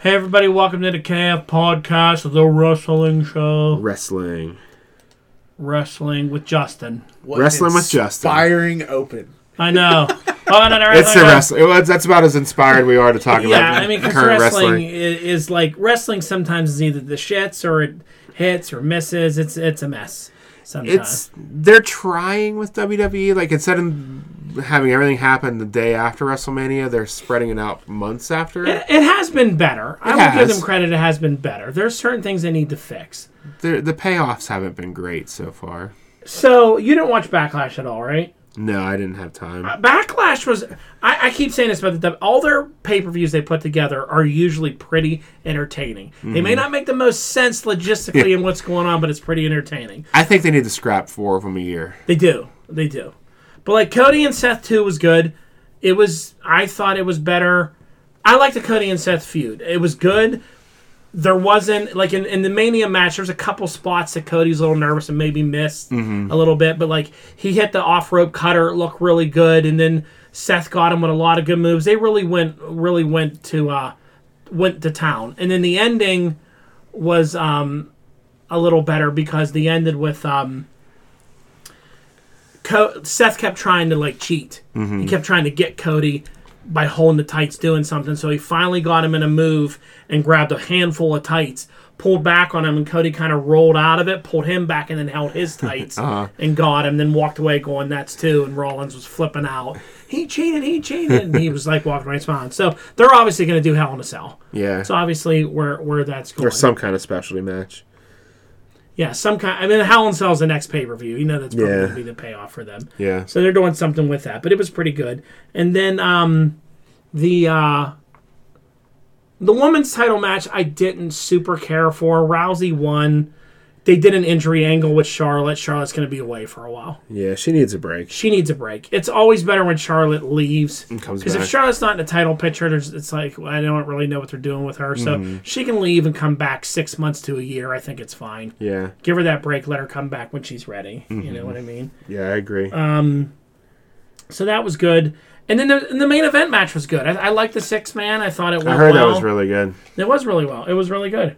Hey everybody, welcome to the KF podcast, the wrestling show. Wrestling. Wrestling with Justin. What Wrestling with Justin. Inspiring open. I know. oh, no, no, It's the no, no. wrestling. Well, that's about as inspired we are to talk about. Yeah, about I mean, because current wrestling, wrestling. i- Is, like wrestling. Sometimes is either the shits or it hits or misses. It's it's a mess. Sometimes. It's they're trying with WWE. Like instead of having everything happen the day after WrestleMania, they're spreading it out months after. It, it has been better. I It will give them credit. It has been better. There's certain things they need to fix. The the payoffs haven't been great so far. So you didn't watch Backlash at all, right? No, I didn't have time. Uh, Backlash was. I, I keep saying this about the all their pay per views they put together are usually pretty entertaining. They may mm-hmm. not make the most sense logistically in what's going on, but it's pretty entertaining. I think they need to scrap four of them a year. They do. They do. But like Cody and Seth too was good. It was. I thought it was better. I like the Cody and Seth feud. It was good. There wasn't like in, in the Mania match. There's a couple spots that Cody's a little nervous and maybe missed a little bit, but like he hit the off rope cutter, it looked really good, and then Seth got him with a lot of good moves. They really went really went to uh, went to town, and then the ending was um, a little better because they ended with um, Co- Seth kept trying to like cheat. Mm-hmm. He kept trying to get Cody by holding the tights, doing something. So he finally got him in a move and grabbed a handful of tights, pulled back on him, and Cody kind of rolled out of it, pulled him back, and then held his tights uh-huh. and got him. Then walked away, going "That's two. And Rollins was flipping out. He cheated. He cheated. and he was like walking right smiling. So they're obviously going to do Hell in a Cell. Yeah, So obviously where where that's going. or some kind of specialty match. Yeah, some kind. I mean, Hell in a Cell is the next pay per view. You know that's probably Yeah. going to be the payoff for them. Yeah, So they're doing something with that, but it was pretty good. And then um, the uh, the women's title match, I didn't super care for. Rousey won. They did an injury angle with Charlotte. Charlotte's going to be away for a while. yeah, she needs a break. She needs a break. It's always better when Charlotte leaves. Because if. Charlotte's not in the title picture, there's, it's like well, I don't really know what they're doing with her. So Mm-hmm. she can leave and come back six months to a year. I think it's fine. Yeah, Give her that break. Let her come back when she's ready. You Mm-hmm. know what I mean? yeah, I agree. Uh, So that was good. And then the, and the main event match was good. I, I liked the six man. I thought it I heard well. that was really good. It was really well. It was really good.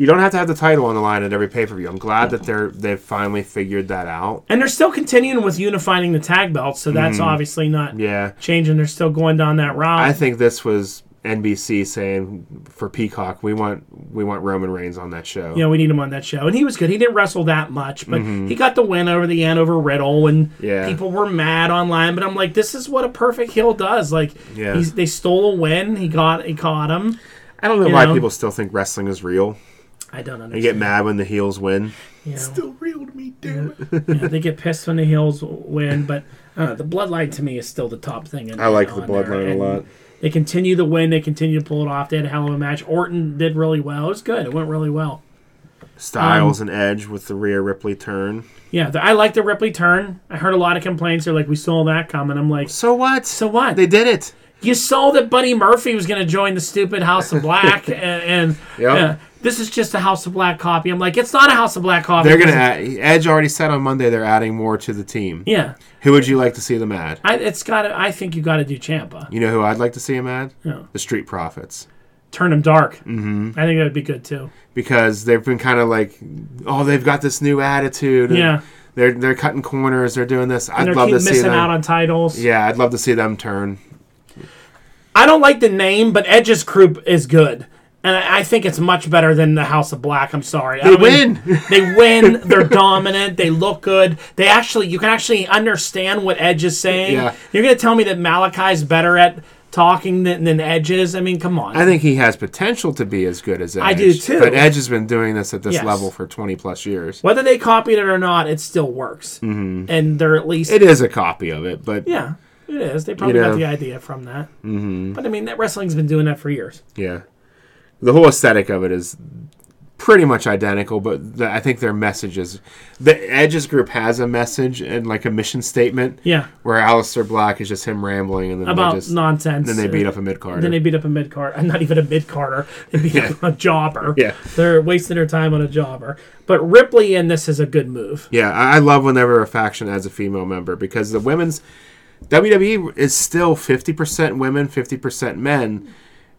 You don't have to have the title on the line at every pay per view. I'm glad that they're they've finally figured that out. And they're still continuing with unifying the tag belts, so that's obviously not Mm-hmm. Yeah, changing. They're still going down that route. I think this was NBC saying for Peacock, we want we want Roman Reigns on that show. you know, we need him on that show. And he was good. He didn't wrestle that much, but he got the win over the end over Riddle, and Mm-hmm. Yeah. people were mad online. But I'm like, this is what a perfect heel does. Like, Yeah. he's, they stole a win. He got he caught him. I don't know You why know? people still think wrestling is real. I don't understand. They get mad when the heels win. You know? Still real to me, damn it. Yeah, they get pissed when the heels win, but uh, the bloodline to me is still the top thing. in- I like the on there. bloodline a lot. They continue to win. They continue to pull it off. They had a hell of a match. Orton did really well. It was good. It went really well. Styles Um, and Edge with the Rhea Ripley turn. Yeah, the, I like the Ripley turn. I heard a lot of complaints. They're like, we saw that coming. I'm like, So what? so what? They did it. You saw that Buddy Murphy was going to join the stupid House of Black, and, and Yep. uh, this is just a House of Black copy. I'm like, it's not a House of Black copy. They're gonna. Add, Edge already said on Monday they're adding more to the team. Yeah, Who would you like to see them add? I, it's got. I think you got to do Ciampa. You know who I'd like to see them add? Yeah. The Street Profits. Turn them dark. Mm-hmm. I think that would be good too. Because they've been kind of like, oh, they've got this new attitude. Yeah. They're they're cutting corners. They're doing this. I'd And love to see missing them. out on titles. yeah, I'd love to see them turn. I don't like the name, but Edge's group is good. And I I think it's much better than the House of Black. I'm sorry. They don't mean- win. they win. They're dominant. They look good. They actually, you can actually understand what Edge is saying. Yeah. You're going to tell me that Malakai's better at talking than, than Edge is? I mean, come on. I think he has potential to be as good as Edge. I do, too. But Edge has been doing this at this Yes. level for 20 plus years. Whether they copied it or not, it still works. Mm-hmm. And they're at least. It is a copy of it, but yeah, it is. They probably You got the idea from that. Mm-hmm. But I mean, that wrestling's been doing that for years. yeah. The whole aesthetic of it is pretty much identical, but the, I think their message is the Edge's group has a message and like a mission statement. Yeah. Where Aleister Black is just him rambling and then About they just nonsense. then they beat up a mid card. Then they beat up a mid card, not even a mid carder. They beat up a jobber. Yeah. they're wasting their time on a jobber. But Ripley in this is a good move. Yeah, I I love whenever a faction adds a female member because the women's WWE is still 50% women, 50% men,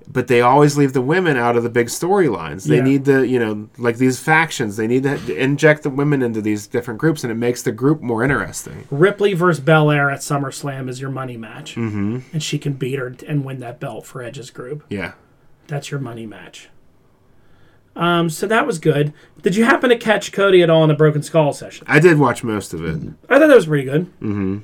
but they always leave the women out of the big storylines. They Yeah. need the, you know, like these factions. They need to inject the women into these different groups, and it makes the group more interesting. Ripley versus Belair at SummerSlam is your money match, mm-hmm. and she can beat her and win that belt for Edge's group. Yeah. That's your money match. Um, so that was good. Did you happen to catch Cody at all in the Broken Skull session? I did watch most of it. I thought that was pretty good. Mm-hmm.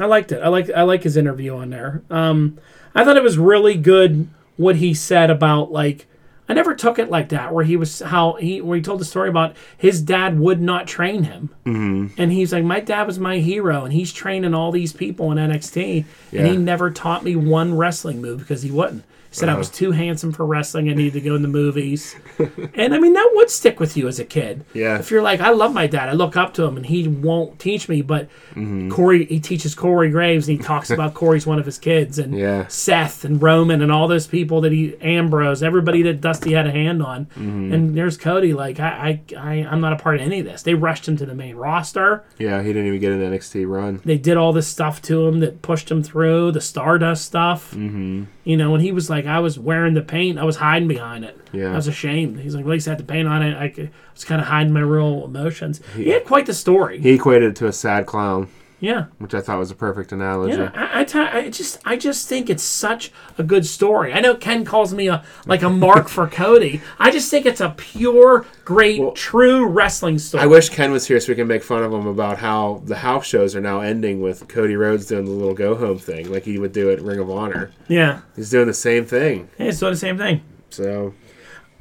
I liked it. I like I like his interview on there. Um, I thought it was really good what he said about like I never took it like that where he was how he where he told the story about his dad would not train him, mm-hmm. and he's like my dad was my hero and he's training all these people in NXT and he never taught me one wrestling move because he wouldn't. Said I was too handsome for wrestling. I needed to go in the movies, and I mean that would stick with you as a kid. Yeah. If you're like, I love my dad, I look up to him, and he won't teach me, but Mm-hmm. Corey, he teaches Corey Graves, and he talks about Corey's one of his kids, and Yeah. Seth and Roman and all those people that he Ambrose, everybody that Dusty had a hand on, Mm-hmm. and there's Cody. Like I, I, I, I'm not a part of any of this. They rushed him to the main roster. Yeah, he didn't even get an NXT run. They did all this stuff to him that pushed him through the Stardust stuff. Mm-hmm. You know, and he was like, I was wearing the paint, I was hiding behind it. Yeah. I was ashamed. He's like, at least I had the paint on it. I was kind of hiding my real emotions. He had quite the story. He equated it to a sad clown, yeah. which I thought was a perfect analogy. Yeah, I, I, t- I just, I just think it's such a good story. I know Ken calls me a like a mark for Cody. I just think it's a pure, great, true wrestling story. I wish Ken was here so we can make fun of him about how the house shows are now ending with Cody Rhodes doing the little go home thing, like he would do at Ring of Honor. yeah, He's doing the same thing. hey, it's doing the same thing. So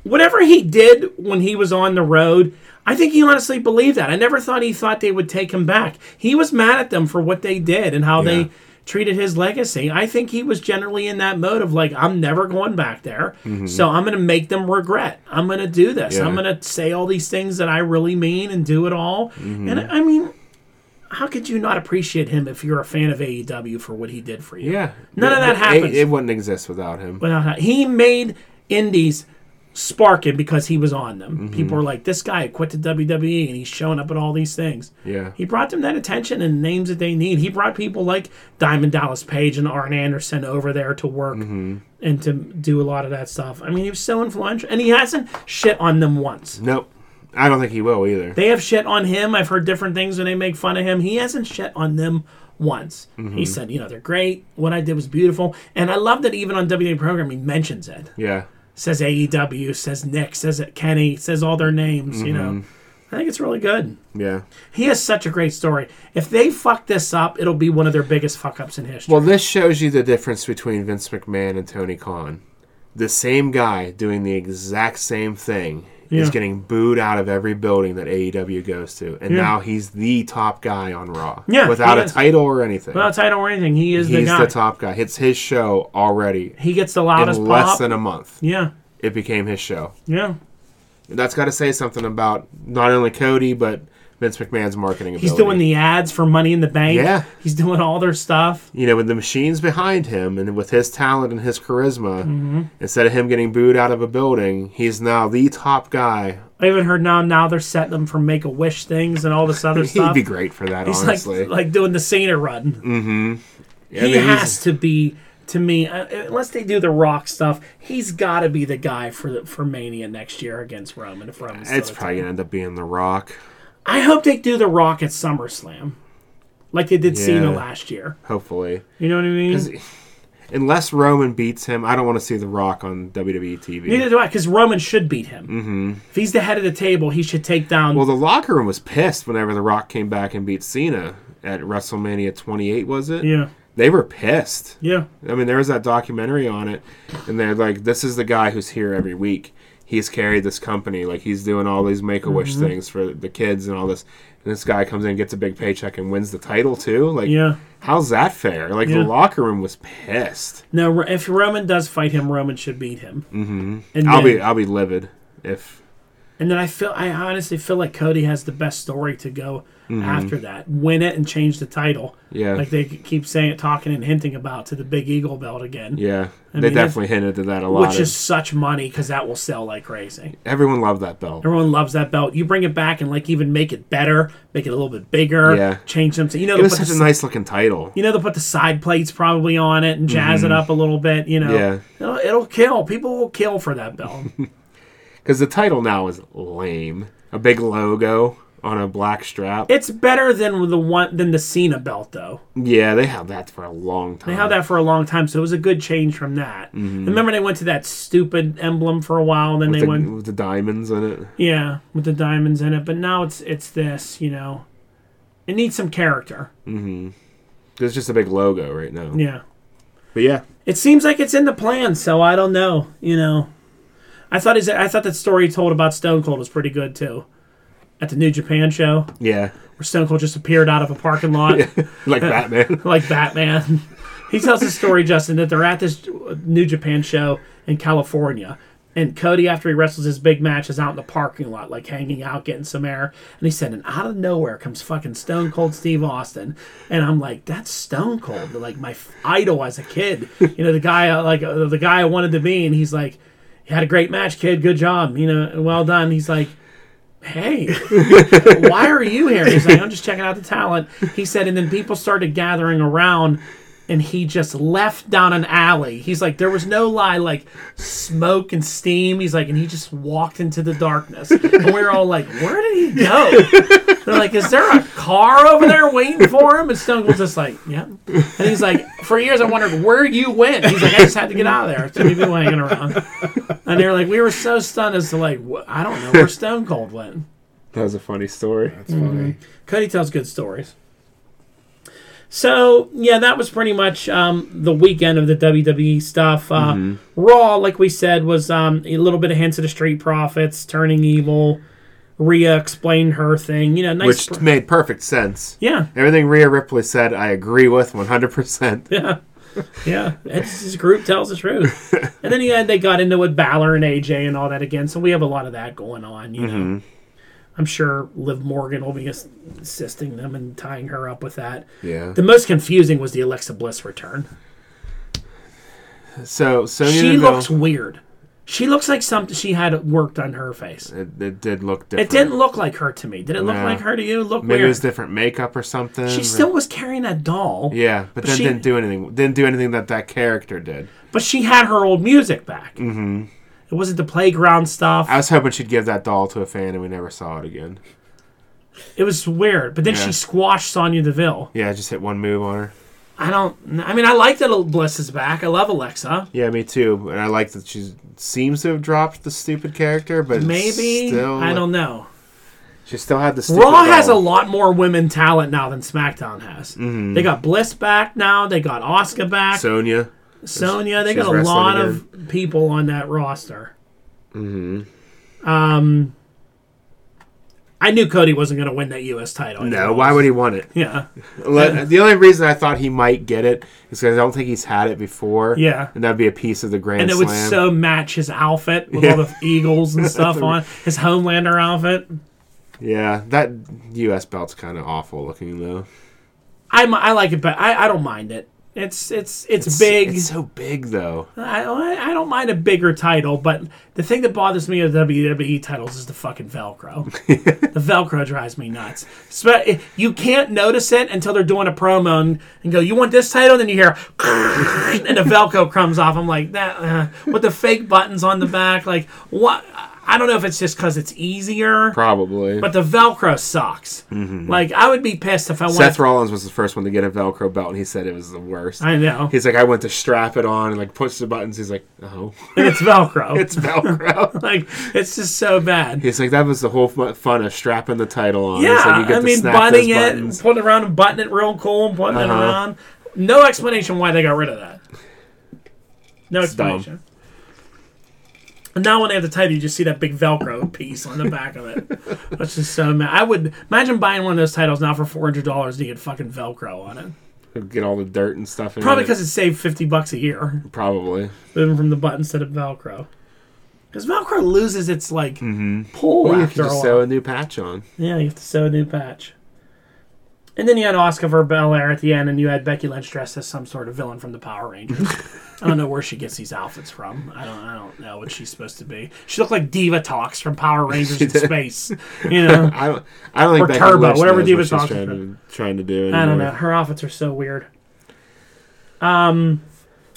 Whatever he did when he was on the road, I think he honestly believed that. I never thought he thought they would take him back. He was mad at them for what they did and how Yeah. they treated his legacy. I think he was generally in that mode of like, I'm never going back there. So I'm going to make them regret. I'm going to do this. Mm-hmm. Yeah. I'm going to say all these things that I really mean and do it all. Mm-hmm. And I mean, how could you not appreciate him if you're a fan of AEW for what he did for you? yeah, None of that happens. It, it wouldn't exist without him. Well, he made indies sparking because he was on them. Mm-hmm. People were like, "This guy quit the WWE and he's showing up at all these things." Yeah, He brought them that attention and names that they need. He brought people like Diamond Dallas Page and Arn Anderson over there to work Mm-hmm. and to do a lot of that stuff. I mean, he was so influential, and he hasn't shit on them once. nope. I don't think he will either. They have shit on him. I've heard different things when they make fun of him. He hasn't shit on them once. Mm-hmm. He said, you know, they're great. What I did was beautiful. And I love that even on WWE program, he mentions it. Yeah, Says AEW, says Nick, says Kenny, says all their names, you know. Mm-hmm. I think it's really good. yeah. He has such a great story. If they fuck this up, it'll be one of their biggest fuck ups in history. Well, this shows you the difference between Vince McMahon and Tony Khan. The same guy doing the exact same thing is getting booed out of every building that AEW goes to, and Yeah. now he's the top guy on Raw. Yeah, without a title or anything. Without a title or anything, he is the he's guy. the top guy. It's his show already. he gets the loudest. In loudest less pop. than a month, yeah, it became his show. yeah. That's got to say something about not only Cody but Vince McMahon's marketing ability. He's doing the ads for Money in the Bank. Yeah. He's doing all their stuff. you know, with the machines behind him and with his talent and his charisma, Mm-hmm. instead of him getting booed out of a building, he's now the top guy. I even heard now now they're setting them for Make a Wish things and all this other stuff. He'd be great for that, He's honestly. like like doing the Cena run. Mm-hmm. Yeah, he I mean, has to be to me uh, unless they do the Rock stuff. He's got to be the guy for the, for Mania next year against Roman. If Roman's It's probably gonna end up being The Rock. I hope they do the Rock at SummerSlam, like they did Cena last year. Hopefully, You know what I mean. unless Roman beats him, I don't want to see The Rock on WWE TV. Neither do I, because Roman should beat him. Mm-hmm. If he's the head of the table, he should take down. Well, the locker room was pissed whenever The Rock came back and beat Cena at WrestleMania 28. Was it? yeah, They were pissed. yeah, I mean, there was that documentary on it, and they're like, "This is the guy who's here every week. He's carried this company. Like he's doing all these Make a Wish Mm-hmm. things for the kids and all this. And this guy comes in, gets a big paycheck, and wins the title too. Like, yeah. how's that fair? Like Yeah. the locker room was pissed. No, Ro- if Roman does fight him, Roman should beat him. Mm-hmm. And I'll then- be I'll be livid if And then I feel, I honestly feel like Cody has the best story to go Mm-hmm. after that. Win it and change the title. Yeah. Like they keep saying, it, talking and hinting about to the big Eagle belt again. Yeah, I they mean, definitely hinted at that a lot. Which is such money because that will sell like crazy. everyone loved that belt. Everyone loves that belt. You bring it back and like even make it better, make it a little bit bigger. Yeah. Change them to you know. It was such the a nice looking title. you know they'll put the side plates probably on it and jazz it up a little bit. You know, Mm-hmm. Yeah. it'll, it'll kill. People will kill for that belt. Because the title now is lame. A big logo on a black strap. it's better than the one than the Cena belt though. yeah, they had that for a long time. They had that for a long time, so it was a good change from that. Mm-hmm. Remember they went to that stupid emblem for a while, and then with they the, went with the diamonds in it. yeah with the diamonds in it. But now it's it's this. You know, it needs some character. Mm-hmm. It's just a big logo right now. Yeah. But yeah, It seems like it's in the plan, so I don't know. You know, I thought his, I thought that story he told about Stone Cold was pretty good too. At the New Japan show, yeah, where Stone Cold just appeared out of a parking lot like Batman. like Batman. he tells the story, Justin, that they're at this New Japan show in California. And Cody, after he wrestles his big match, is out in the parking lot, like hanging out, getting some air. And he said, and out of nowhere comes fucking Stone Cold Steve Austin. And I'm like, that's Stone Cold, like my f- idol as a kid. You know, the guy, like uh, the guy I wanted to be. And he's like, you had a great match, kid. Good job. You know, well done. He's like, hey, why are you here? He's like, I'm just checking out the talent. He said, and then people started gathering around, and he just left down an alley. He's like, there was no lie, like smoke and steam. He's like, and he just walked into the darkness. And we were all like, where did he go? They're like, is there a car over there waiting for him? And Stone Cold's just like, yeah. And he's like, for years I wondered where you went. He's like, I just had to get out of there. So we've been hanging around. And they're like, we were so stunned as to like, wh- I don't know where Stone Cold went. That was a funny story. That's funny. Mm-hmm. Cody tells good stories. So yeah, that was pretty much um, the weekend of the WWE stuff. Uh, Raw, like we said, was um, a little bit of hints of the Street Profits turning evil. Rhea explained her thing. You know, nice. Which made perfect sense. yeah, Everything Rhea Ripley said, I agree with 100%. yeah, yeah. It's, his group tells the truth. and then yeah, they got into with Balor and AJ and all that again. So we have a lot of that going on. You know. I'm sure Liv Morgan will be assisting them and tying her up with that. Yeah. The most confusing was the Alexa Bliss return. So, Sonya she Deville, looks weird. She looks like something she had worked on her face. it, it did look different. It didn't look like her to me. Did it look No. like her to you? Look Maybe it was different makeup or something. she still was carrying that doll. Yeah, but, then she- didn't do anything. Didn't do anything that that character did. But she had her old music back. Mm-hmm. It wasn't the playground stuff. I was hoping she'd give that doll to a fan, and we never saw it again. it was weird. But then Yeah. she squashed Sonya Deville. Yeah, just hit one move on her. I don't. I mean, I like that Bliss is back. I love Alexa. Yeah, me too. And I like that she seems to have dropped the stupid character, but Maybe still, I don't know. She still had the stupid Raw has a doll. lot more women talent now than SmackDown has. Mm-hmm. They got Bliss back now. They got Asuka back. Sonya. Sonya. They got a lot again. of people on that roster. Mm-hmm. Um, I knew Cody wasn't going to win that U.S. title. No, why would he want it? Yeah, The only reason I thought he might get it is because I don't think he's had it before. Yeah. and that'd be a piece of the Grand and it Slam. would so match his outfit with Yeah. all the eagles and stuff on his Homelander outfit. yeah, that U.S. belt's kind of awful looking though. I, I like it, but I, I don't mind it. It's it's it's, big. It's so big though. I, I don't mind a bigger title, but the thing that bothers me with WWE titles is the fucking Velcro. the Velcro drives me nuts. Spe- You can't notice it until they're doing a promo and, and go, "You want this title?" And then you hear, and the Velcro comes off. I'm like, that uh, with the fake buttons on the back. Like, what? I don't know if it's just because it's easier, Probably. but the Velcro sucks. Like, I would be pissed if I went. Seth. Rollins was the first one to get a Velcro belt, and he said it was the worst. I know, He's like, I went to strap it on and like push the buttons. He's like, oh, and it's Velcro. it's Velcro. like, it's just so bad. He's like, that was the whole fun of strapping the title on. Yeah, like, you get I mean, butting it, putting it around and butting it real cool, and putting it Uh-huh. around. No explanation why they got rid of that. No It's dumb. And now when they have the title, you just see that big Velcro piece on the back of it. That's just so mad. I would imagine buying one of those titles now for four hundred dollars to get fucking Velcro on it. Get all the dirt and stuff in Probably it. because it saved fifty bucks a year, Probably. moving from the buttons to of Velcro. Because Velcro loses its like pull Mm-hmm. Well, you after can a just sew a new patch on. Yeah, you have to sew a new patch. And then you had Asuka for Belair at the end, and you had Becky Lynch dressed as some sort of villain from the Power Rangers. I don't know where she gets these outfits from. I don't. I don't know what she's supposed to be. She looked like Divatox from Power Rangers in space. You know. I don't. I don't think Or Turbo, whatever Diva what talks trying to, trying to do. I don't know. Her outfits are so weird. Um,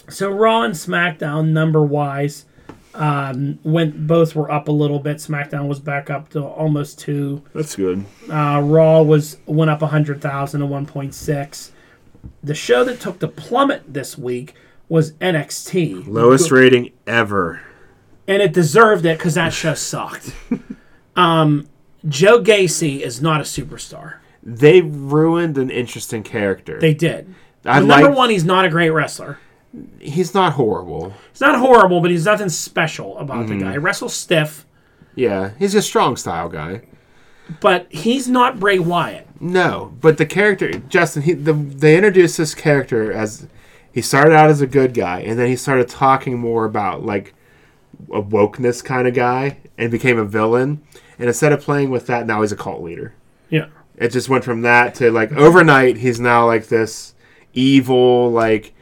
so Raw and SmackDown number wise, um, went both were up a little bit. SmackDown was back up to almost two. That's good. Uh, Raw was went up a 100,000 to 1.6. The show that took the plummet this week was NXT. Lowest rating ever. And it deserved it because that show sucked. um, Joe Gacy is not a superstar. They ruined an interesting character. They did. I Well, number like. one, he's not a great wrestler. He's not horrible. He's not horrible, but he's nothing special about Mm-hmm. the guy. He wrestles stiff, Yeah, he's a strong style guy. but he's not Bray Wyatt. No, but the character Justin, he the, they introduced this character as he started out as a good guy, and then he started talking more about like a wokeness kind of guy, and became a villain. And instead of playing with that, now he's a cult leader. Yeah. It just went from that to like overnight, he's now like this evil, like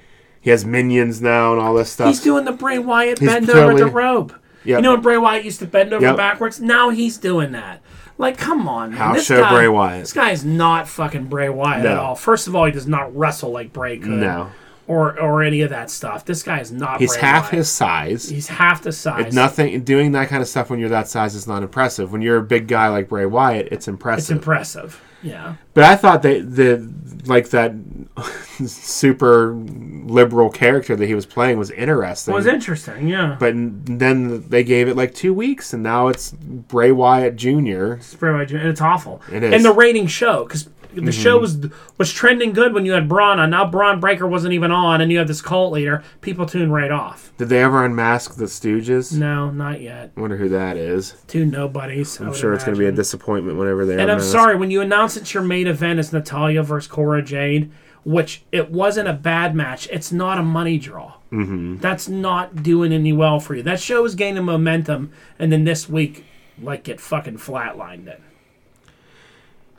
he has minions now and all this stuff. He's doing the Bray Wyatt He's bend over the rope. Yep. You know when Bray Wyatt used to bend over Yep. backwards? Now he's doing that. Like, come on, man. House this show guy, Bray Wyatt. This guy is not fucking Bray Wyatt at all. First of all, he does not wrestle like Bray could. No. Or or any of that stuff. This guy is not he's half his size. He's half the size. It's nothing doing that kind of stuff when you're that size is not impressive. When you're a big guy like Bray Wyatt, it's impressive. It's impressive. Yeah. But I thought that the like that super liberal character that he was playing was interesting. It was interesting, yeah. but then they gave it like two weeks, and now it's Bray Wyatt Jr. It's Bray Wyatt Jr., and it's awful. It is. And the ratings show because the show was was trending good when you had Bron on. Now Bron Breakker wasn't even on, and you had this cult leader. People tune right off. Did they ever unmask the Stooges? No, not yet. I wonder who that is. Two nobodies. I'm sure it's going to be a disappointment whenever they. And I'm sorry when you announce it's your main event is Natalya versus Cora Jade, which it wasn't a bad match. It's not a money draw. Mm-hmm. That's not doing any well for you. That show is gaining momentum, and then this week, like, get fucking flatlined it.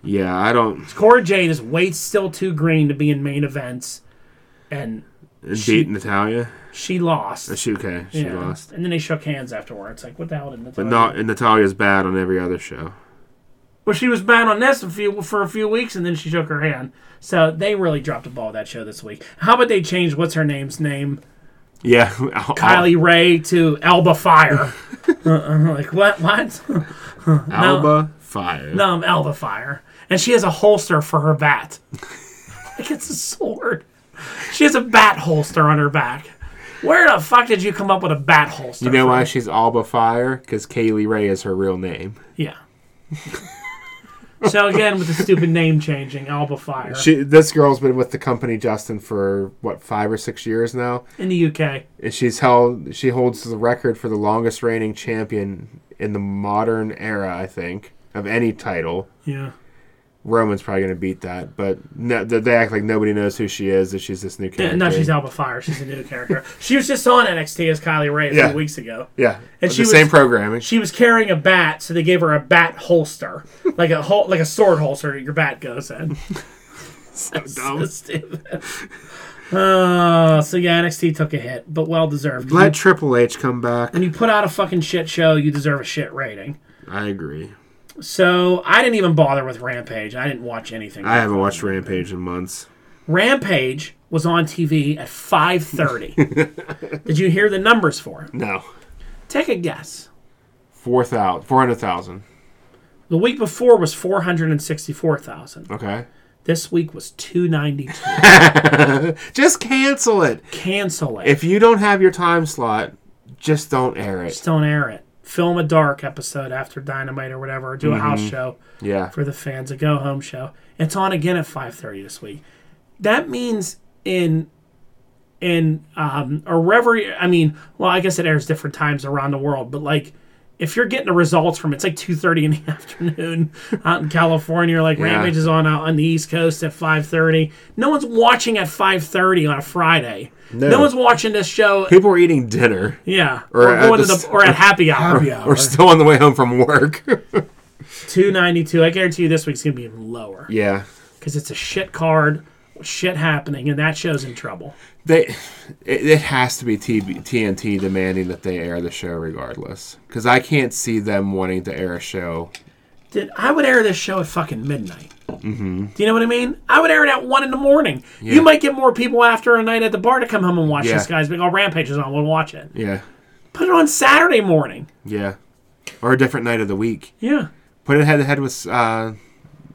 Yeah, I don't. Cora Jade is way still too green to be in main events, and beat Natalya. she lost. Uh, She okay. She Yeah. lost. And then they shook hands afterwards. Like, what the hell did Natalya? But not and Natalya's bad on every other show. Well, she was bad on this a few, for a few weeks, and then she shook her hand. So they really dropped the ball that show this week. How about they change what's her name's name, Yeah, Kay Lee Ray, to Elba Fire? uh, like what? What? Alba Fire. no, I'm Elba Fire, and she has a holster for her bat. like it's a sword. She has a bat holster on her back. Where the fuck did you come up with a bat holster? You know from? why she's Alba Fyre? Because Kay Lee Ray is her real name. Yeah. so again, with the stupid name changing, Alba Fyre She, this girl's been with the company Justin for what five or six years now, in the UK. and she's held she holds the record for the longest reigning champion in the modern era. I think of any title. Yeah. Roman's probably going to beat that, but no, they act like nobody knows who she is. That she's this new character. No, she's Alba Fyre. She's a new character. She was just on NXT as Kay Lee Ray a Yeah. few weeks ago. Yeah, And she was- same programming. She was carrying a bat, so they gave her a bat holster, like a hol- like a sword holster your bat goes in. so So dumb. stupid. Uh, so yeah, NXT took a hit, but well deserved. Let Triple H come back. when you put out a fucking shit show, you deserve a shit rating. I agree. So I didn't even bother with Rampage. I didn't watch anything. I haven't watched Rampage in months. Rampage was on TV at 5:30. Did you hear the numbers for it? No, Take a guess. four thousand, four hundred thousand. The week before was 464,000. Okay. This week was 292. Just cancel it. Cancel it. If you don't have your time slot, just don't air it. Just don't air it. Film a dark episode after Dynamite or whatever, or do a house show Yeah. for the fans, a go home show. It's on again at 5:30 this week. That means in in um or wherever I mean, well, I guess it airs different times around the world, but like if you're getting the results from it's like 2.30 in the afternoon out in california or like Yeah. rampage is on out on the east coast at 5.30 no one's watching at 5.30 on a friday no, No. one's watching this show People were eating dinner yeah Or or, at to the the, or at happy hour Happy hour. or still on the way home from work. 292 i guarantee you this week's gonna be even lower yeah. because it's a shit card shit happening and that show's in trouble They, it, it has to be TB, TNT demanding that they air the show regardless, because I can't see them wanting to air a show. Dude, I would air this show at fucking midnight. Mm-hmm. Do you know what I mean? I would air it at one in the morning. Yeah. You might get more people after a night at the bar to come home and watch Yeah. this, guys. Big old rampages on. We'll watch it. Yeah, Put it on Saturday morning. yeah, or a different night of the week. Yeah, Put it head to head with uh,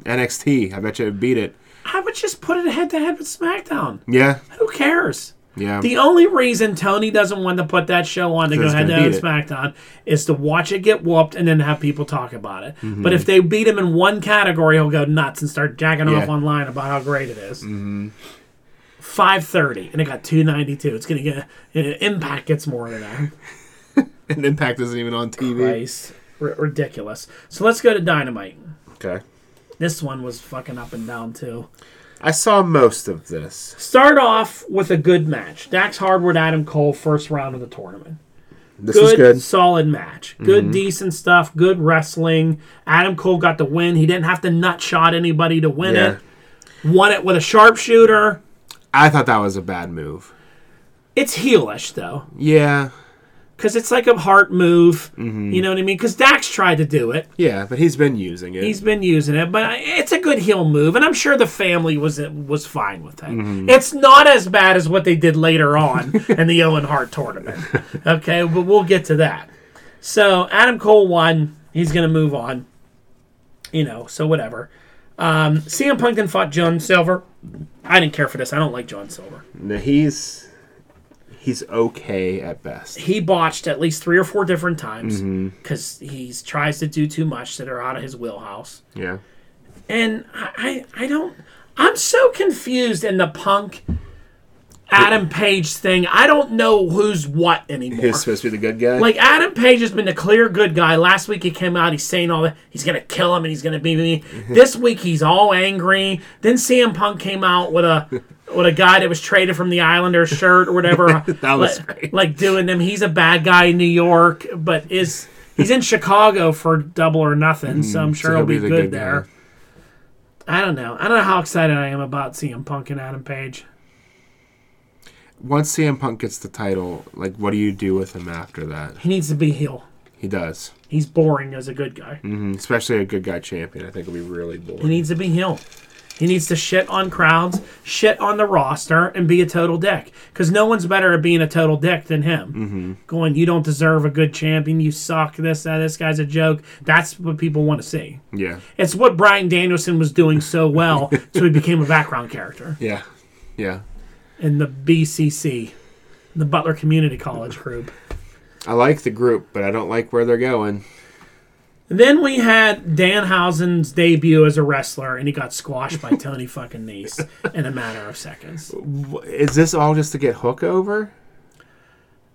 NXT. I bet you it'd beat it. I would just put it head to head with SmackDown. Yeah, Who cares? yeah, The only reason Tony doesn't want to put that show on to go head to head with SmackDown is to watch it get whooped and then have people talk about it. Mm-hmm. But if they beat him in one category, he'll go nuts and start jacking off online about how great it is. Five thirty, and it got two ninety two. It's gonna get Impact gets more than that. and Impact isn't even on TV. Christ, R- ridiculous. So let's go to Dynamite. Okay, This one was fucking up and down too. I saw most of this. Start off with a good match. Dax Harwood, Adam Cole, first round of the tournament. This good, good. solid match. Good, mm-hmm. decent stuff. Good wrestling. Adam Cole got the win. He didn't have to nut shot anybody to win Yeah. it. Won it with a sharpshooter. I thought that was a bad move. It's heelish though, Yeah, because it's like a heart move. Mm-hmm. You know what I mean? Because Dax tried to do it. yeah, but he's been using it. He's been using it, but it's a good heel move, and I'm sure the family was was fine with it. Mm-hmm. It's not as bad as what they did later on in the Owen Hart tournament. Okay, but we'll get to that. So Adam Cole won. He's gonna move on. You know, so whatever. Um, CM Punk then fought John Silver. I didn't care for this. I don't like John Silver. No, he's he's okay at best. He botched at least three or four different times Mm-hmm. because he tries to do too much that are out of his wheelhouse. Yeah, and I, I I don't I'm so confused in the punk Adam Page thing. I don't know who's what anymore. he's supposed to be the good guy. Like Adam Page has been the clear good guy. Last week he came out, he's saying all that he's gonna kill him and he's gonna be me. this week he's all angry. Then CM Punk came out with a with a guy that was traded from the Islanders shirt or whatever. That was like, great. like doing them. He's a bad guy in New York, but is he's in Chicago for double or nothing, so I'm sure Mm, so he'll, he'll be, good, good guy. there. I don't know. I don't know how excited I am about CM Punk and Adam Page. Once CM Punk gets the title, like, what do you do with him after that? He needs to be heel. He does, He's boring as a good guy. hmm especially a good guy champion. I think it'll be really boring. He needs to be heel. He needs to shit on crowds, shit on the roster, and be a total dick. Because no one's better at being a total dick than him. Mm-hmm. Going, you don't deserve a good champion. You suck. This, that. This guy's a joke. That's what people want to see. Yeah, It's what Bryan Danielson was doing so well, so he became a background character yeah, yeah. in the BCC, the Butler Community College group. I like the group, but I don't like where they're going. Then we had Danhausen's debut as a wrestler, and he got squashed by Tony fucking Nese in a matter of seconds. Is this all just to get Hook over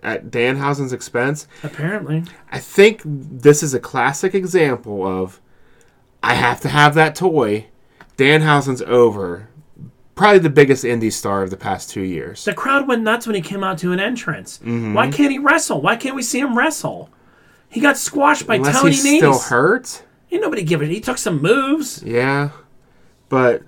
at Danhausen's expense? Apparently. I think this is a classic example of I have to have that toy. Danhausen's over. Probably the biggest indie star of the past two years. The crowd went nuts when he came out to an entrance. Mm-hmm. Why can't he wrestle? Why can't we see him wrestle? He got squashed by Unless Tony he's Nese. still hurt. Ain't nobody give it. He took some moves. Yeah, but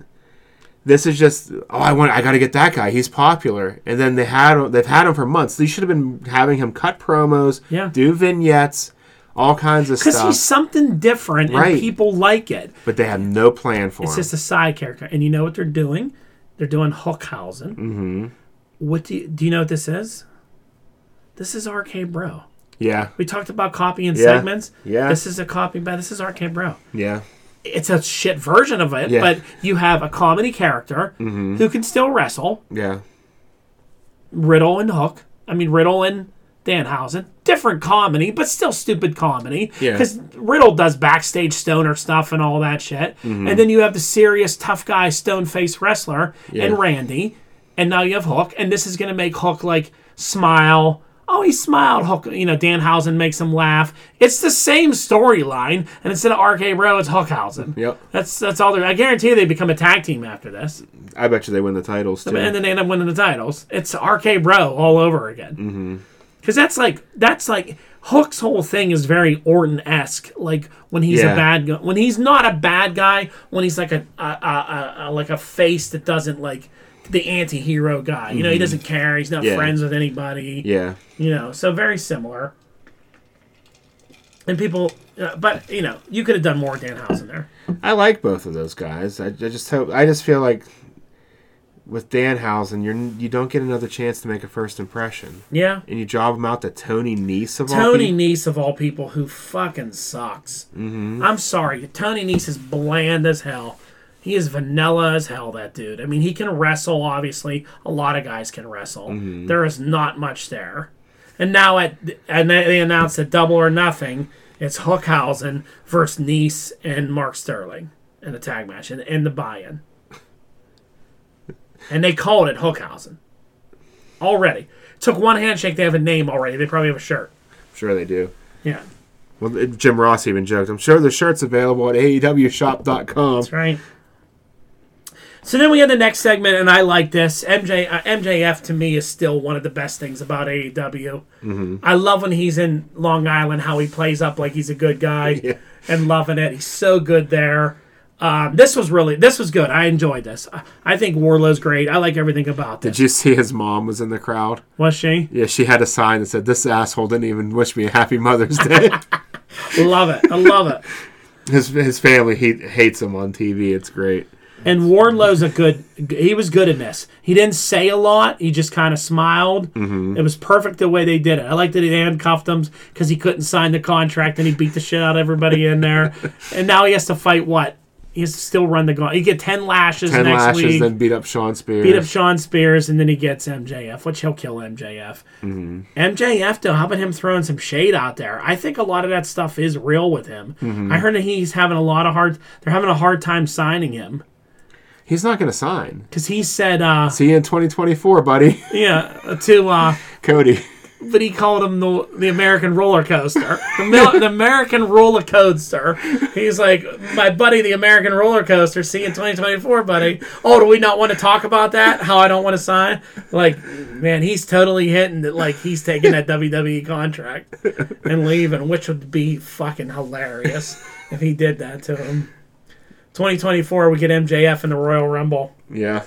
this is just oh I want I got to get that guy. He's popular, and then they had they've had him for months. They should have been having him cut promos, Yeah. do vignettes, all kinds of stuff. Because he's something different and Right. people like it. but they have no plan for It's him. It's just a side character. And you know what they're doing? They're doing Hookhausen. Mm-hmm. What do you, do you know what this is? This is RK Bro. Yeah, We talked about copying Yeah. segments. Yeah. This is a copy, but this is RK Bro. yeah, It's a shit version of it, Yeah. but you have a comedy character who can still wrestle. yeah, Riddle and Hook. I mean Riddle and Danhausen. Different comedy, but still stupid comedy. Yeah. Because Riddle does backstage stoner stuff and all that shit. Mm-hmm. And then you have the serious tough guy stone face wrestler Yeah. and Randy. And now you have Hook, and this is gonna make Hook like smile. Oh, he smiled. Hook, you know, Danhausen makes him laugh. It's the same storyline, and instead of RK Bro, it's Hookhausen. Yep. That's that's all. They're, I guarantee you they become a tag team after this, I bet you they win the titles too. and then they end up winning the titles. It's RK Bro all over again. Mm-hmm. Because that's like that's like Hook's whole thing is very Orton esque. Like when he's Yeah. a bad guy, when he's not a bad guy, when he's like a, a, a, a, a like a face that doesn't like the anti-hero guy. You know, he doesn't care. He's not Mm-hmm. Yeah. friends with anybody. yeah. You know, so very similar. And people, uh, but you know, you could have done more Danhausen there. I like both of those guys. I, I just hope. I just feel like with Danhausen, you're you don't get another chance to make a first impression, Yeah. and you job him out to Tony Nese of all Tony people. Nese of all people who fucking sucks. Mm-hmm. I'm sorry, Tony Nese is bland as hell. He is vanilla as hell. That dude. I mean, he can wrestle. Obviously, a lot of guys can wrestle. Mm-hmm. There is not much there. And now at and they announced that Double or Nothing. It's Hookhausen versus Nese and Mark Sterling in the tag match and, and the buy-in. And they called it Hookhausen. Already. Took one handshake, they have a name already. They probably have a shirt. Sure, they do. Yeah. Well, Jim Ross even joked. I'm sure the shirt's available at AEWShop.com. That's right. So then we had the next segment, and I like this. MJ uh, MJF to me is still one of the best things about AEW. Mm-hmm. I love when he's in Long Island, how he plays up like he's a good guy, Yeah. and loving it. He's so good there. Um, this was really this was good. I enjoyed this. I, I think Wardlow's great. I like everything about this. Did you see his mom was in the crowd? Was she? Yeah, she had a sign that said, "This asshole didn't even wish me a happy Mother's Day." love it. I love it. his his family he hates him on TV. It's great. And Wardlow's a good. He was good in this. He didn't say a lot. He just kind of smiled. It was perfect the way they did it. I like that he handcuffed him because he couldn't sign the contract and he beat the shit out of everybody in there. and now he has to fight what? He has to still run the gauntlet. He get ten lashes Ten next lashes, week. then beat up Shawn Spears. beat up Shawn Spears, and then he gets MJF, which he'll kill MJF. Mm-hmm. MJF, though, how about him throwing some shade out there? I think a lot of that stuff is real with him. Mm-hmm. I heard that he's having a lot of hard. They're having a hard time signing him He's not going to sign. because he said, uh, See you in 2024, buddy. yeah, to uh, Cody. but he called him the the American roller coaster, the, Mil- the American roller coaster. He's like, my buddy, the American roller coaster. See you in 2024, buddy. Oh, do we not want to talk about that? How I don't want to sign? Like, man, he's totally hitting that. Like, he's taking that WWE contract and leaving, which would be fucking hilarious if he did that to him. 2024, we get MJF in the Royal Rumble. Yeah.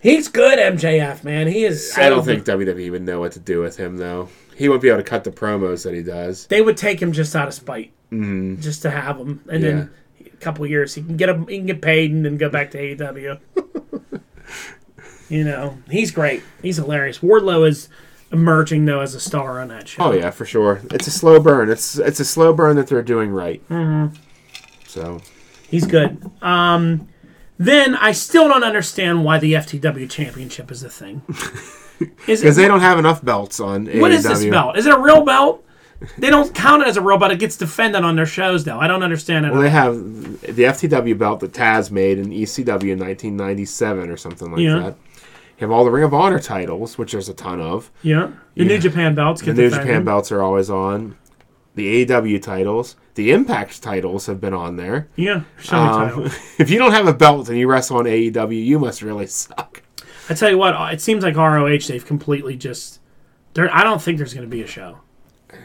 He's good, MJF, man. He is. So I don't think WWE would know what to do with him, though. He won't be able to cut the promos that he does. they would take him just out of spite, just to have him, and then a couple years he can get him, he can get paid, and then go back to AEW. you know, he's great. He's hilarious. Wardlow is emerging though as a star on that show. Oh yeah, for sure. It's a slow burn. It's it's a slow burn that they're doing right. Mm-hmm. So He's good. Um, then I still don't understand why the FTW Championship is a thing. Is because they don't have enough belts on what AEW. is this belt? Is it a real belt? They don't count it as a real belt. It gets defended on their shows, though. I don't understand it. Well, they have the FTW belt that Taz made in ECW in 1997 or something like Yeah. that. You have all the Ring of Honor titles, which there's a ton of. yeah, the New Japan belts The New defended. Japan belts are always on. The AEW titles, the Impact titles have been on there. Yeah, Um, if you don't have a belt and you wrestle on AEW, you must really suck. I tell you what, it seems like ROH they've completely just. There, I don't think there's going to be a show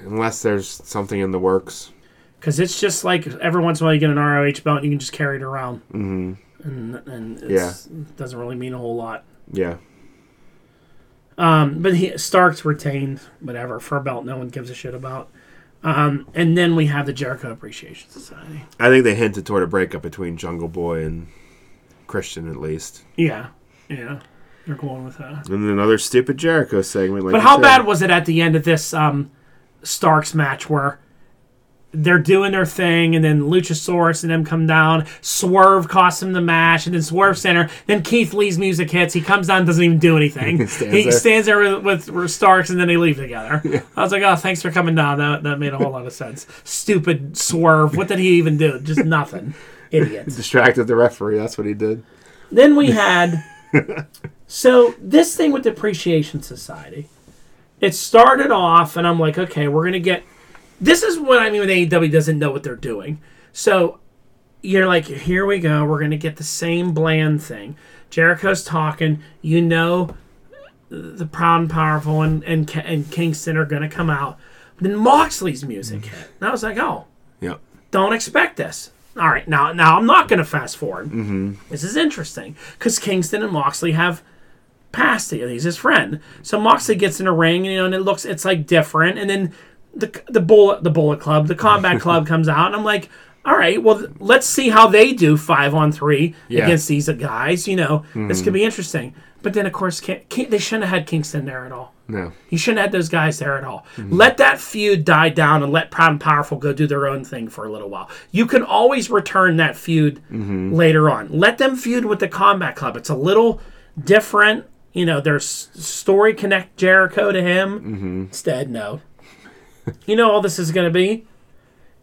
Unless there's something in the works. because it's just like every once in a while you get an ROH belt and you can just carry it around, mm-hmm. and and it's, it doesn't really mean a whole lot. Yeah. Um, but he, Starks retained whatever for a belt no one gives a shit about. Um, and then we have the Jericho Appreciation Society. I think they hinted toward a breakup between Jungle Boy and Christian at least. Yeah, yeah, they're going with that. And then another stupid Jericho segment. Like But how said. bad was it at the end of this um, Starks match where they're doing their thing and then Luchasaurus and them come down, Swerve costs him the match, and then Swerve Center, then Keith Lee's music hits, he comes down, doesn't even do anything. He stands he there. stands there with, with, Starks and then they leave together. I was like, oh, thanks for coming down. That, that made a whole lot of sense. Stupid Swerve. What did he even do? Just nothing. Idiot. distracted the referee? That's what he did. Then we had so this thing with the Appreciation Society. it started off, and I'm like, okay, we're gonna get. This is what I mean when AEW doesn't know what they're doing. So you're like, here we go. We're gonna get the same bland thing. Jericho's talking. You know, the proud and powerful and and, and Kingston are gonna come out. Then Moxley's music hit, and I was like, oh, Yep. don't expect this. All right, now now I'm not going to fast forward. Mm-hmm. This is interesting because Kingston and Moxley have passed it. He's his friend, so Moxley gets in a ring, you know, and it looks it's like different. And then the the bullet the Bullet Club, the Combat Club comes out, and I'm like, all right, well let's see how they do five on three Yeah. against these guys. You know, this could hmm. be interesting. But then of course, Ki- Ki- they shouldn't have had Kingston there at all. No. You shouldn't have had those guys there at all. Hmm. Let that feud die down and let Proud and Powerful go do their own thing for a little while. You can always return that feud mm-hmm. later on. Let them feud with the Combat Club. It's a little different. You know, there's story connect Jericho to him. Mm-hmm. Instead, no. You know, all this is going to be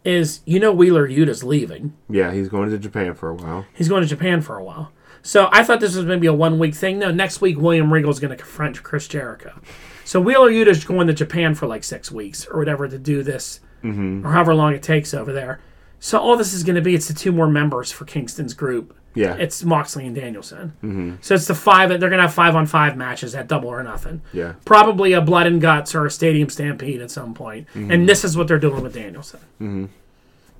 is you know Wheeler Yuta's leaving. Yeah, he's going to Japan for a while. He's going to Japan for a while. So I thought this was maybe a one week thing. No, next week William Regal's going to confront Chris Jericho. So Wheeler Yuta's going to Japan for like six weeks or whatever to do this, mm-hmm. or however long it takes over there. So all this is going to be it's the two more members for Kingston's group. Yeah. It's Moxley and Danielson. So it's the five. They're going to have five on five matches at Double or Nothing. Yeah. Probably a blood and guts or a stadium stampede at some point. And this is what they're doing with Danielson. Mm-hmm.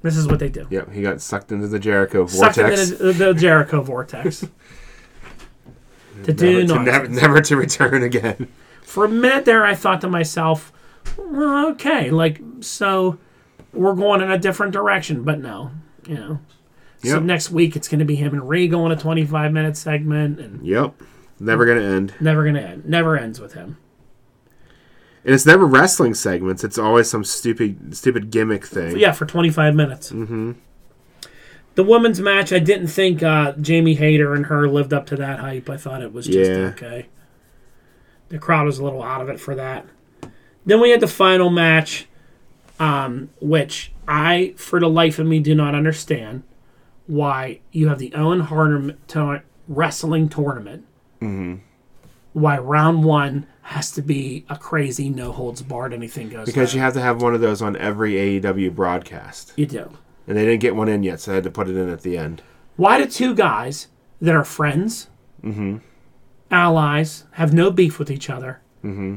This is what they do. Yep, he got sucked into the Jericho Sucked vortex. into the, Jericho vortex. to do never, to, never, never to return again. For a minute there, I thought to myself, well, okay, like, so we're going in a different direction, but no, you know. So next week, it's going to be him and Regal in a 25 minute segment, and Yep. Never gonna end. never going to end. Never ends with him. And it's never wrestling segments. It's always some stupid stupid gimmick thing. Yeah, for 25 minutes. Mm-hmm. The women's match, I didn't think uh, Jamie Hayter and her lived up to that hype. I thought it was just Yeah. okay. The crowd was a little out of it for that. Then we had the final match, um, which I, for the life of me, do not understand why you have the Owen Hart to- wrestling tournament. Mm-hmm. Why round one has to be a crazy no holds barred anything goes. Because you have to have one of those on every AEW broadcast. you do. And they didn't get one in yet, so I had to put it in at the end. Why do two guys that are friends, mm-hmm. allies, have no beef with each other,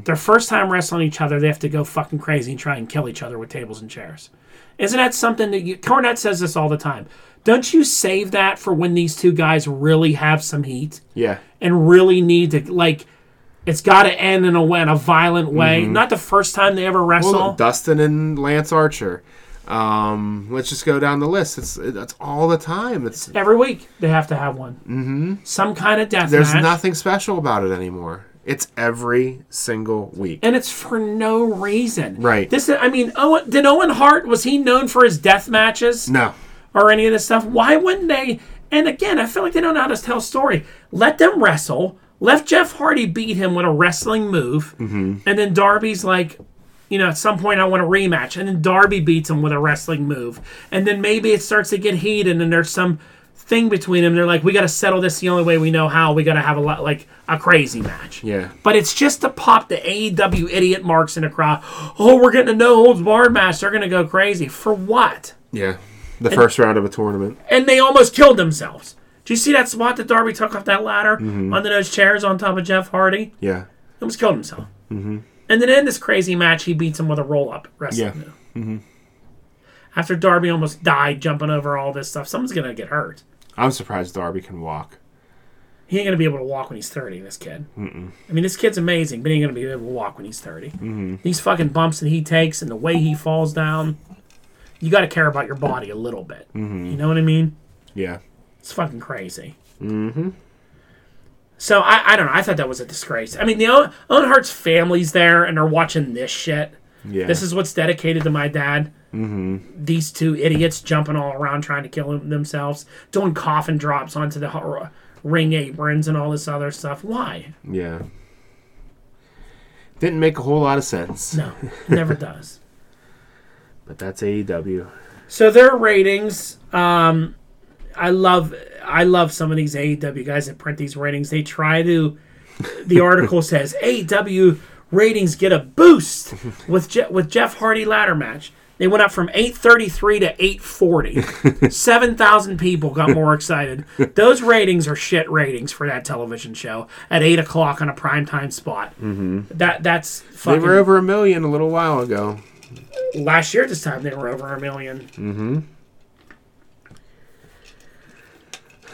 their first time wrestling each other, they have to go fucking crazy and try and kill each other with tables and chairs? Isn't that something that you. Cornette says this all the time. Don't you save that for when these two guys really have some heat Yeah. and really need to, like, it's got to end in a way, in a violent way. Not the first time they ever wrestle. Well, Dustin and Lance Archer. Um, let's just go down the list. It's that's all the time. It's Every week they have to have one. Mm-hmm. Some kind of death there's match. nothing special about it anymore. It's every single week. and it's for no reason. Right. This, I mean, Owen, did Owen Hart was he known for his death matches No. or any of this stuff? Why wouldn't they? And again, I feel like they don't know how to tell a story. Let them wrestle. Let Jeff Hardy beat him with a wrestling move, Mm-hmm. and then Darby's like, you know, at some point I want a rematch, and then Darby beats him with a wrestling move, and then maybe it starts to get heated, and then there's some thing between them. They're like, we got to settle this the only way we know how. We got to have a lot like a crazy match. Yeah. But it's just to pop the AEW idiot marks in the crowd. Oh, we're getting a no holds barred match. They're to go crazy. For what? Yeah. The first round of a tournament. And they almost killed themselves. Do you see that spot that Darby took off that ladder Mm-hmm. under those chairs on top of Jeff Hardy? Yeah. He almost killed himself. Mm-hmm. And then in this crazy match, he beats him with a roll up wrestling Yeah. move. After Darby almost died jumping over all this stuff, someone's going to get hurt. I'm surprised Darby can walk. He ain't going to be able to walk when he's 30, this kid. Mm-mm. I mean, this kid's amazing, but he ain't going to be able to walk when he's 30. Mm-hmm. These fucking bumps that he takes and the way he falls down, you got to care about your body a little bit. Mm-hmm. You know what I mean? Yeah. It's fucking crazy. Mm-hmm. So I, I don't know. I thought that was a disgrace. I mean, the Owen, Owen Hart's family's there and they're watching this shit. Yeah. This is what's dedicated to my dad. Mm-hmm. These two idiots jumping all around trying to kill themselves, doing coffin drops onto the ring aprons and all this other stuff. Why? Yeah. Didn't make a whole lot of sense. No, never does. But that's AEW. So their ratings, um, I love, I love some of these AEW guys that print these ratings. They try to. The article says AEW ratings get a boost with Je- with Jeff Hardy ladder match. They went up from 833 to 840. 7,000 people got more excited. Those ratings are shit ratings for that television show at 8 o'clock on a primetime spot. Mm-hmm. That That's They were over a million a little while ago. last year at this time, they were over a million.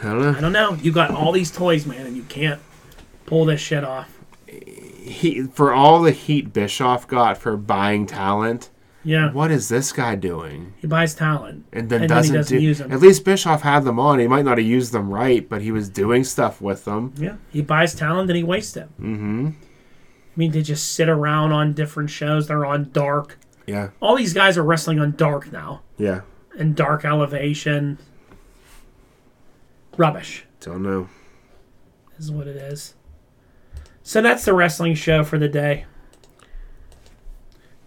I don't know. I don't know. You got all these toys, man, and you can't pull this shit off. He for all the heat Bischoff got for buying talent. Yeah. What is this guy doing? He buys talent. And then And then he doesn't, doesn't do. use 'em. At least Bischoff had them on. He might not have used them right, but he was doing stuff with them. Yeah, he buys talent and he wastes it. Mm-hmm. I mean, they just sit around on different shows. They're on Dark. Yeah, All these guys are wrestling on Dark now, yeah. and Dark Elevation. Rubbish Don't know. is what it is. So that's the wrestling show for the day.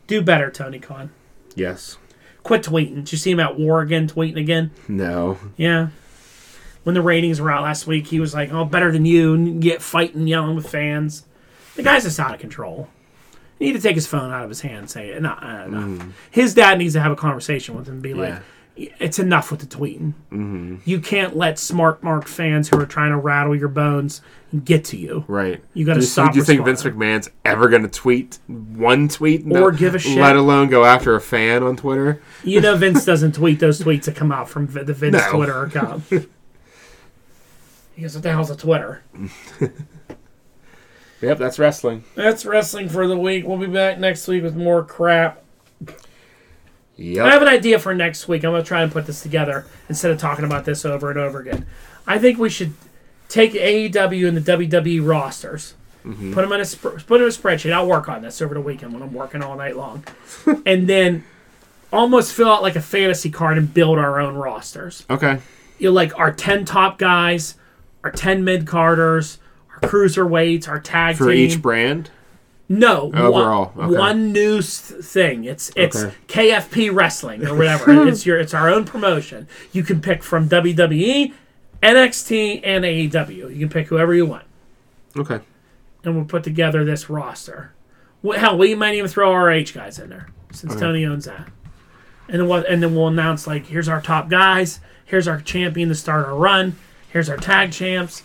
Do better, Tony Khan. Yes. Quit tweeting. Did you see him at War again, tweeting again? No. Yeah. When the ratings were out last week, he was like, "Oh, better than you," and get fighting, yelling with fans. The guy's just out of control. You need to take his phone out of his hand. and Say, "No, no." Mm. His dad needs to have a conversation with him. and Be like, "It's enough with the tweeting. You can't let smart mark fans who are trying to rattle your bones get to you. Right. You gotta stop Do you think Vince. McMahon's ever going to tweet one tweet? Or give a shit. Let alone go after a fan on Twitter? You know, Vince doesn't tweet those tweets that come out from the Vince No. Twitter account. he goes, "What the hell's a Twitter?" Yep, that's wrestling. That's wrestling for the week. We'll be back next week with more crap. I have an idea for next week. I'm going to try and put this together instead of talking about this over and over again. I think we should take AEW and the WWE rosters, mm-hmm. put them in a sp- put in a spreadsheet. I'll work on this over the weekend when I'm working all night long, and then almost fill out like a fantasy card and build our own rosters. Okay. You know, like our ten top guys, our ten mid carders, our cruiserweights, our tag team. For team. each brand? No, Overall, one, okay. one new thing. It's it's Okay. KFP wrestling or whatever. it's your it's our own promotion. You can pick from WWE, NXT, and AEW. You can pick whoever you want, Okay. and we'll put together this roster. Wh- Hell, we might even throw ROH guys in there since Tony owns that. And then what? And then we'll announce like, here's our top guys. Here's our champion to start our run. Here's our tag champs.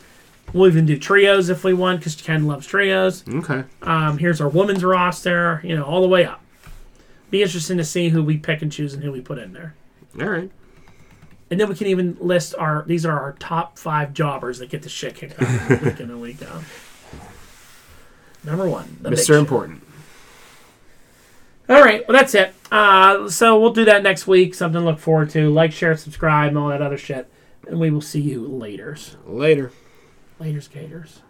We'll even do trios if we want because Ken loves trios. Okay. Um, here's our women's roster, you know, all the way up. Be interesting to see who we pick and choose and who we put in there. All right. And then we can even list our these are our top five jobbers that get the shit kicked out of them week in and week out. Number one, the Mr. Important. All right, well that's it. Uh, so we'll do that next week. Something to look forward to. Like, share, subscribe, and all that other shit. And we will see you later. Later. Later's Gators.